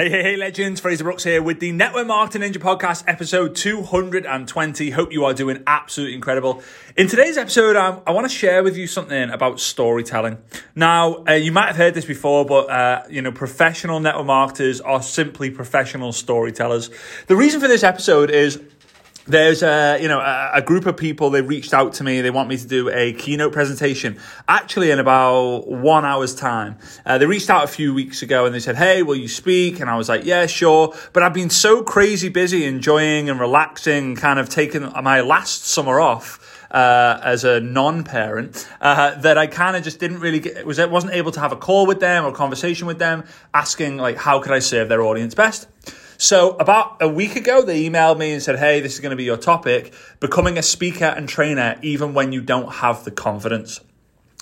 Hey, hey, hey, legends. Frazer Brooks here with the Network Marketing Ninja Podcast, episode 220. Hope you are doing absolutely incredible. In today's episode, um, I want to share with you something about storytelling. Now, uh, you might have heard this before, but, uh, you know, professional network marketers are simply professional storytellers. The reason for this episode is there's a you know a, a, group of people they reached out to me they want me to do a keynote presentation actually in about one hour's time. Uh, they reached out a few weeks ago and they said hey will you speak? And i was like yeah sure. But i've been so crazy busy enjoying and relaxing kind of taking my last summer off uh, as a non-parent uh, that I kind of just didn't really get was wasn't able to have a call with them or conversation with them asking like how could I serve their audience best. So about a week ago, they emailed me and said, Hey, this is going to be your topic becoming a speaker and trainer, even when you don't have the confidence.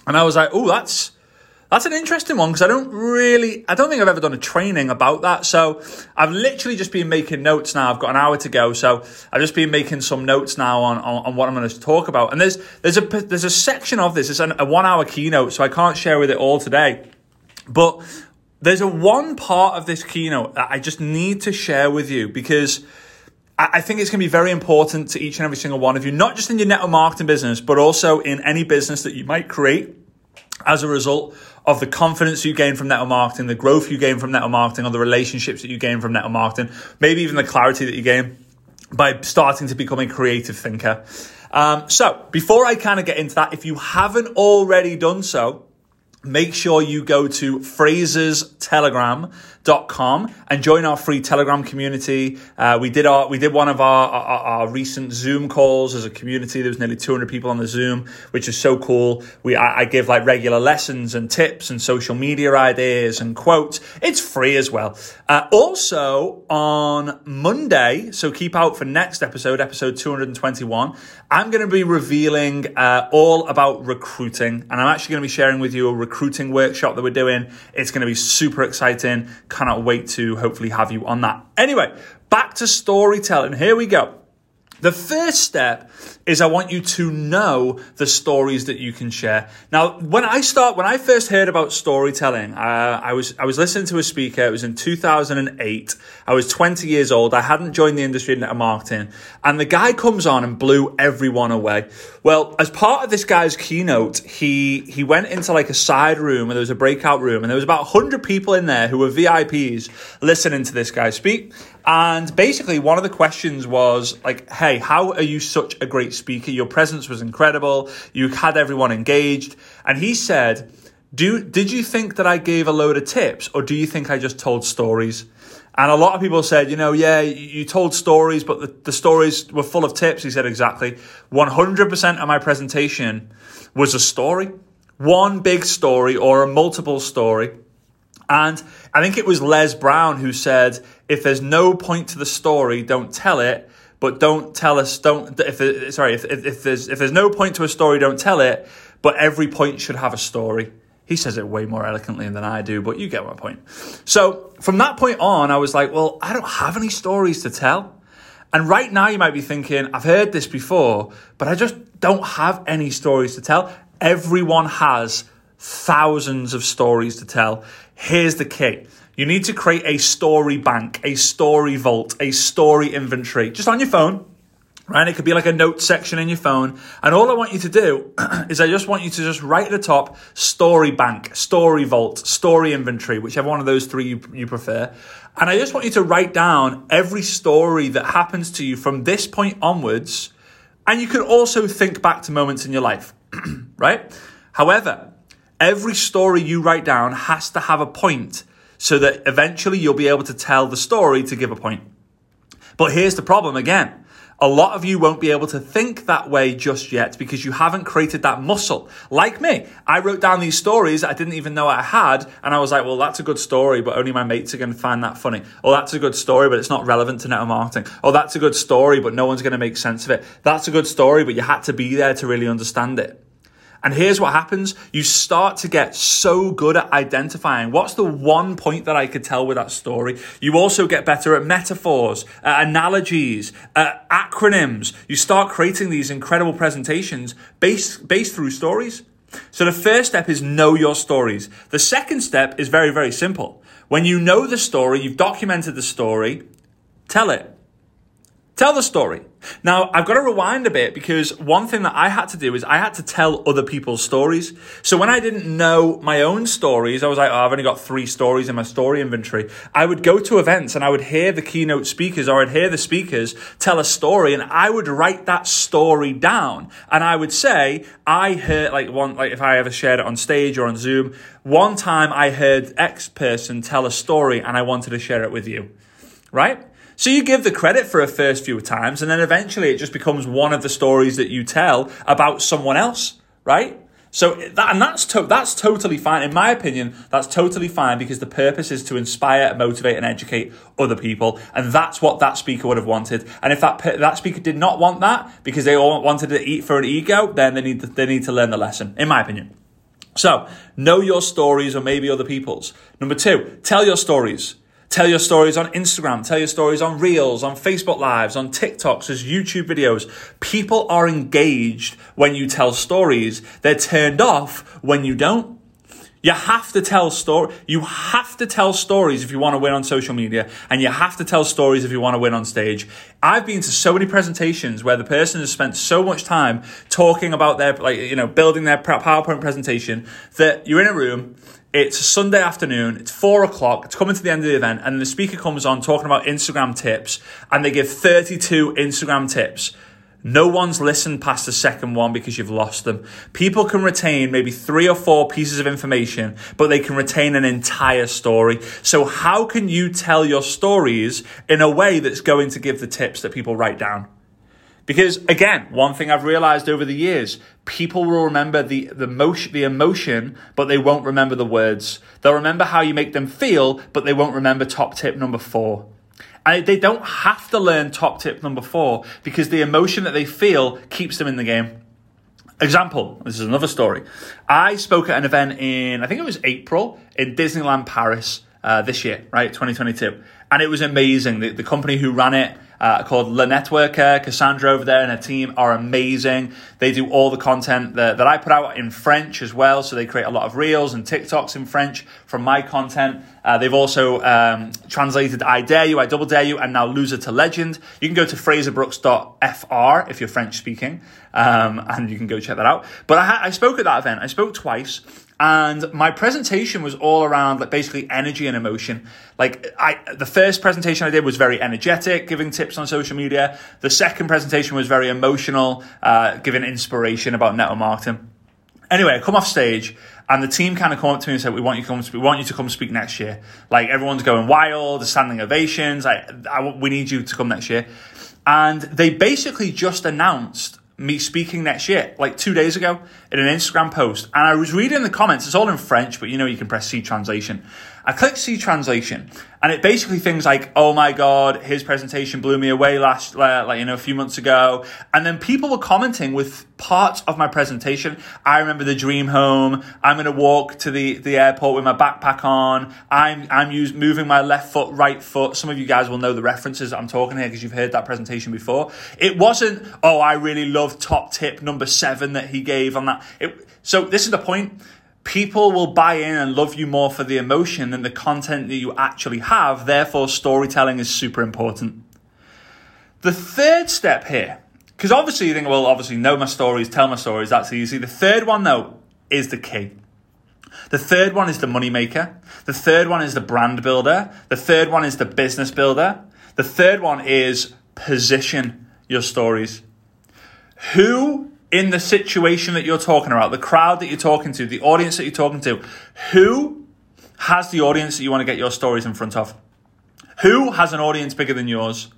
And I was like, Oh, that's. That's an interesting one because I don't really, I don't think I've ever done a training about that. So I've literally just been making notes now. I've got an hour to go. So I've just been making some notes now on, on, on what I'm going to talk about. And there's, there's a, there's a section of this. It's an, a one hour keynote. So I can't share with it all today. But there's a one part of this keynote that I just need to share with you because I think it's going to be very important to each and every single one of you, not just in your network marketing business, but also in any business that you might create as a result of the confidence you gain from network marketing, the growth you gain from network marketing, or the relationships that you gain from network marketing, maybe even the clarity that you gain by starting to become a creative thinker. Um, so, before I kind of get into that, if you haven't already done so, make sure you go to frazerstelegram.com and join our free telegram community. Uh, we did our we did one of our, our, our, recent zoom calls as a community. There was nearly 200 people on the zoom which is so cool. We I, I, give like regular lessons and tips and social media ideas and quotes. It's free as well. Uh, also on monday so keep out for next episode episode 221 i'm going to be revealing uh, all about recruiting. And i'm actually going to be sharing with you a recruiting workshop that we're doing. It's going to be super exciting. Cannot wait to hopefully have you on that. Anyway, back to storytelling. Here we go. The first step is I want you to know the stories that you can share. Now, when I start, when I first heard about storytelling, uh, I was I was listening to a speaker. It was in 2008. I was 20 years old. I hadn't joined the industry in marketing, and the guy comes on and blew everyone away. Well, as part of this guy's keynote, he he went into like a side room and there was a breakout room, and there was about 100 people in there who were VIPs listening to this guy speak. And basically, one of the questions was like, "Hey, how are you such a great speaker? Your presence was incredible. You had everyone engaged." And he said, "Do did you think that I gave a load of tips, or do you think I just told stories?" And a lot of people said, you know, yeah, you told stories, but the, the stories were full of tips. He said, exactly. 100% of my presentation was a story, one big story or a multiple story. And I think it was Les Brown who said, if there's no point to the story, don't tell it. But don't tell us, don't, if, sorry, if, if, if there's, if there's no point to a story, don't tell it. But every point should have a story. He says it way more eloquently than I do, but you get my point. So from that point on, I was like, well, I don't have any stories to tell. And right now you might be thinking, I've heard this before, but I just don't have any stories to tell. Everyone has thousands of stories to tell. Here's the key. You need to create a story bank, a story vault, a story inventory just on your phone. Right? It could be like a note section in your phone. And all I want you to do is I just want you to just write at the top story bank, story vault, story inventory, whichever one of those three you, you prefer. And I just want you to write down every story that happens to you from this point onwards. And you can also think back to moments in your life, right? However, every story you write down has to have a point so that eventually you'll be able to tell the story to give a point. But here's the problem again. A lot of you won't be able to think that way just yet because you haven't created that muscle. Like me, I wrote down these stories I didn't even know I had, and I was like, well, that's a good story, but only my mates are going to find that funny. Oh, that's a good story, but it's not relevant to network marketing. Oh, that's a good story, but no one's going to make sense of it. That's a good story, but you had to be there to really understand it. And here's what happens. You start to get so good at identifying what's the one point that I could tell with that story. You also get better at metaphors, analogies, acronyms. You start creating these incredible presentations based, based through stories. So the first step is know your stories. The second step is very, very simple. When you know the story, you've documented the story, tell it. Tell the story. Now, I've got to rewind a bit because one thing that I had to do is I had to tell other people's stories. So when I didn't know my own stories, I was like, oh, I've only got three stories in my story inventory. I would go to events and I would hear the keynote speakers or I'd hear the speakers tell a story and I would write that story down. And I would say, I heard, like one, like if I ever shared it on stage or on Zoom, one time I heard X person tell a story and I wanted to share it with you. Right? So you give the credit for a first few times, and then eventually it just becomes one of the stories that you tell about someone else, right? So that and that's to, that's totally fine. In my opinion, that's totally fine because the purpose is to inspire, motivate, and educate other people, and that's what that speaker would have wanted. And if that that speaker did not want that because they all wanted to eat for an ego, then they need to, they need to learn the lesson. In my opinion. So know your stories or maybe other people's. Number two, tell your stories. Tell your stories on Instagram, tell your stories on Reels, on Facebook Lives, on TikToks, as YouTube videos. People are engaged when you tell stories. They're turned off when you don't. You have to tell story. You have to tell stories if you want to win on social media, and you have to tell stories if you want to win on stage. I've been to so many presentations where the person has spent so much time talking about their, like, you know, building their PowerPoint presentation that you're in a room it's a Sunday afternoon, it's four o'clock, it's coming to the end of the event, and the speaker comes on talking about Instagram tips, and they give 32 Instagram tips. No one's listened past the second one because you've lost them. People can retain maybe three or four pieces of information, but they can retain an entire story. So, how can you tell your stories in a way that's going to give the tips that people write down? Because again, one thing I've realized over the years, people will remember the, the motion, the emotion, but they won't remember the words. They'll remember how you make them feel, but they won't remember top tip number four. And they don't have to learn top tip number four because the emotion that they feel keeps them in the game. Example, this is another story. I spoke at an event in, I think it was April, in Disneyland Paris uh, this year, right, 2022. And it was amazing. The, the company who ran it, uh, called Le Networker. Cassandra over there and her team are amazing. They do all the content that, that I put out in French as well. So they create a lot of reels and TikToks in French from my content. Uh, they've also um, translated I Dare You, I Double Dare You, and now Loser to Legend. You can go to frazerbrooks.fr if you're French speaking, um, and you can go check that out. But I, I spoke at that event. I spoke twice. And my presentation was all around like basically energy and emotion. Like I, the first presentation I did was very energetic, giving tips on social media. The second presentation was very emotional, uh, giving inspiration about network marketing. Anyway, I come off stage and the team kind of come up to me and said, "We want you to come. We want you to come speak next year. Like everyone's going wild, standing ovations. I, I, we need you to come next year." And they basically just announced me speaking next year, like two days ago, in an Instagram post. And I was reading the comments. It's all in French, but you know you can press see translation. I clicked see translation, and it basically things like, "Oh my god, his presentation blew me away last, uh, like you know, a few months ago." And then people were commenting with parts of my presentation. I remember the dream home. I'm going to walk to the the airport with my backpack on. I'm I'm use, moving my left foot, right foot. Some of you guys will know the references I'm talking here because you've heard that presentation before. It wasn't, "Oh, I really love top tip number seven that he gave on that." It, so this is the point people will buy in and love you more for the emotion than the content that you actually have. Therefore, storytelling is super important. The third step here, because obviously you think, well, obviously know my stories, tell my stories, that's easy. The third one, though, is the key. The third one is the money maker. The third one is the brand builder. The third one is the business builder. The third one is position your stories. Who in the situation that you're talking about, the crowd that you're talking to, the audience that you're talking to, who has the audience that you want to get your stories in front of? Who has an audience bigger than yours?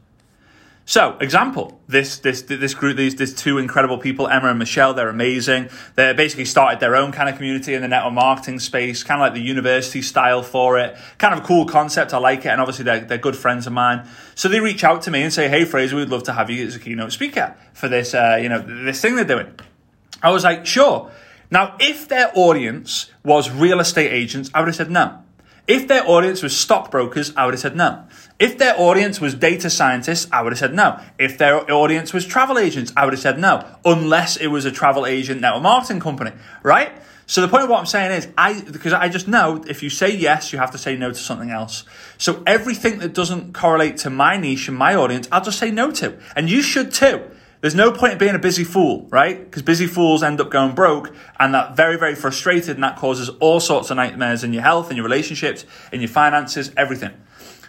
So, example, this this this group, these these two incredible people, Emma and Michelle, they're amazing. They basically started their own kind of community in the network marketing space, kind of like the university style for it. Kind of a cool concept, I like it, and obviously they're they're good friends of mine. So they reach out to me and say, "Hey, Frazer, we'd love to have you as a keynote speaker for this, uh, you know, this thing they're doing." I was like, "Sure." Now, if their audience was real estate agents, I would have said no. If their audience was stockbrokers, I would have said no. If their audience was data scientists, I would have said no. If their audience was travel agents, I would have said no, unless it was a travel agent network marketing company, right? So the point of what I'm saying is, I because I just know if you say yes, you have to say no to something else. So everything that doesn't correlate to my niche and my audience, I'll just say no to, and you should too. There's no point in being a busy fool, right? Because busy fools end up going broke and that very, very frustrated and that causes all sorts of nightmares in your health, in your relationships, in your finances, everything.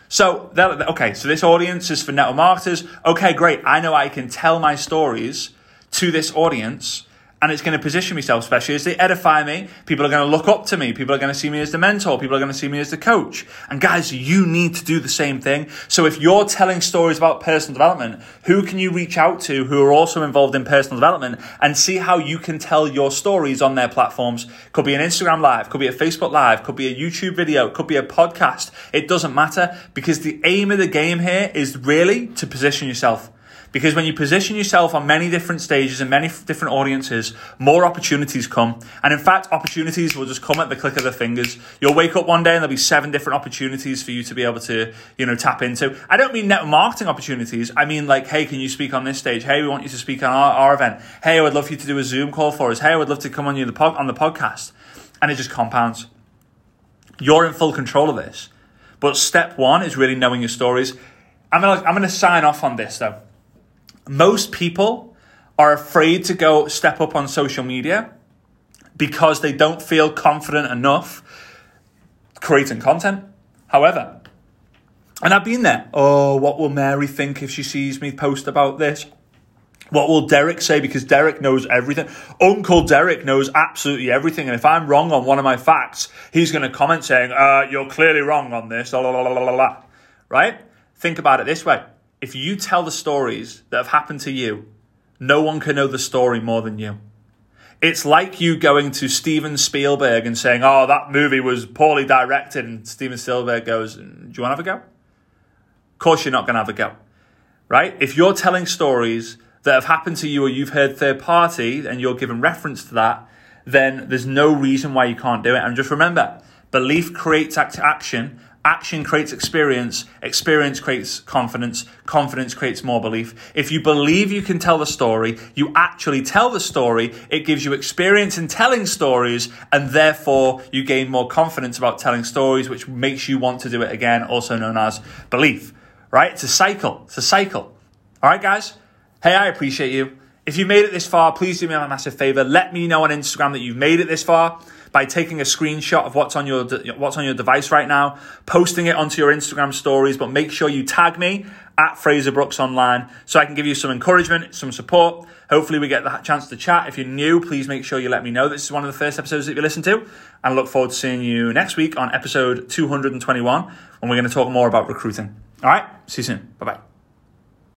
So, okay, so this audience is for network marketers. Okay, great. I know I can tell my stories to this audience and it's going to position myself, especially as they edify me. People are going to look up to me. People are going to see me as the mentor. People are going to see me as the coach. And guys, you need to do the same thing. So if you're telling stories about personal development, who can you reach out to who are also involved in personal development and see how you can tell your stories on their platforms? Could be an Instagram live, could be a Facebook live, could be a YouTube video, could be a podcast. It doesn't matter because the aim of the game here is really to position yourself. Because when you position yourself on many different stages and many different audiences, more opportunities come. And in fact, opportunities will just come at the click of the fingers. You'll wake up one day and there'll be seven different opportunities for you to be able to, you know, tap into. I don't mean net marketing opportunities. I mean like, hey, can you speak on this stage? Hey, we want you to speak on our, our event. Hey, I would love you to do a Zoom call for us. Hey, I would love to come on you the pod, on the podcast. And it just compounds. You're in full control of this. But step one is really knowing your stories. I'm gonna, I'm gonna sign off on this though most people are afraid to go step up on social media because they don't feel confident enough creating content. However, and I've been there. Oh, what will Mary think if she sees me post about this? What will Derek say? Because Derek knows everything. Uncle Derek knows absolutely everything. And if I'm wrong on one of my facts, he's going to comment saying, uh, You're clearly wrong on this. La, la, la, right? Think about it this way if you tell the stories that have happened to you, no one can know the story more than you. It's like you going to Steven Spielberg and saying, Oh, that movie was poorly directed. And Steven Spielberg goes, mm, Do you want to have a go? Of course, you're not going to have a go, right? If you're telling stories that have happened to you or you've heard third party and you're giving reference to that, then there's no reason why you can't do it. And just remember, belief creates action Action creates experience. Experience creates confidence. Confidence creates more belief. If you believe you can tell the story, you actually tell the story. It gives you experience in telling stories, and therefore you gain more confidence about telling stories, which makes you want to do it again, also known as belief. Right? It's a cycle. It's a cycle. All right, guys? Hey, I appreciate you. If you made it this far, please do me a massive favor. Let me know on Instagram that you've made it this far by taking a screenshot of what's on your what's on your device right now, posting it onto your Instagram stories, but make sure you tag me at Frazer Brooks Online so I can give you some encouragement, some support. Hopefully, we get the chance to chat. If you're new, please make sure you let me know. This is one of the first episodes that you listen to, and I look forward to seeing you next week on episode 221 when we're going to talk more about recruiting. All right, see you soon. Bye bye.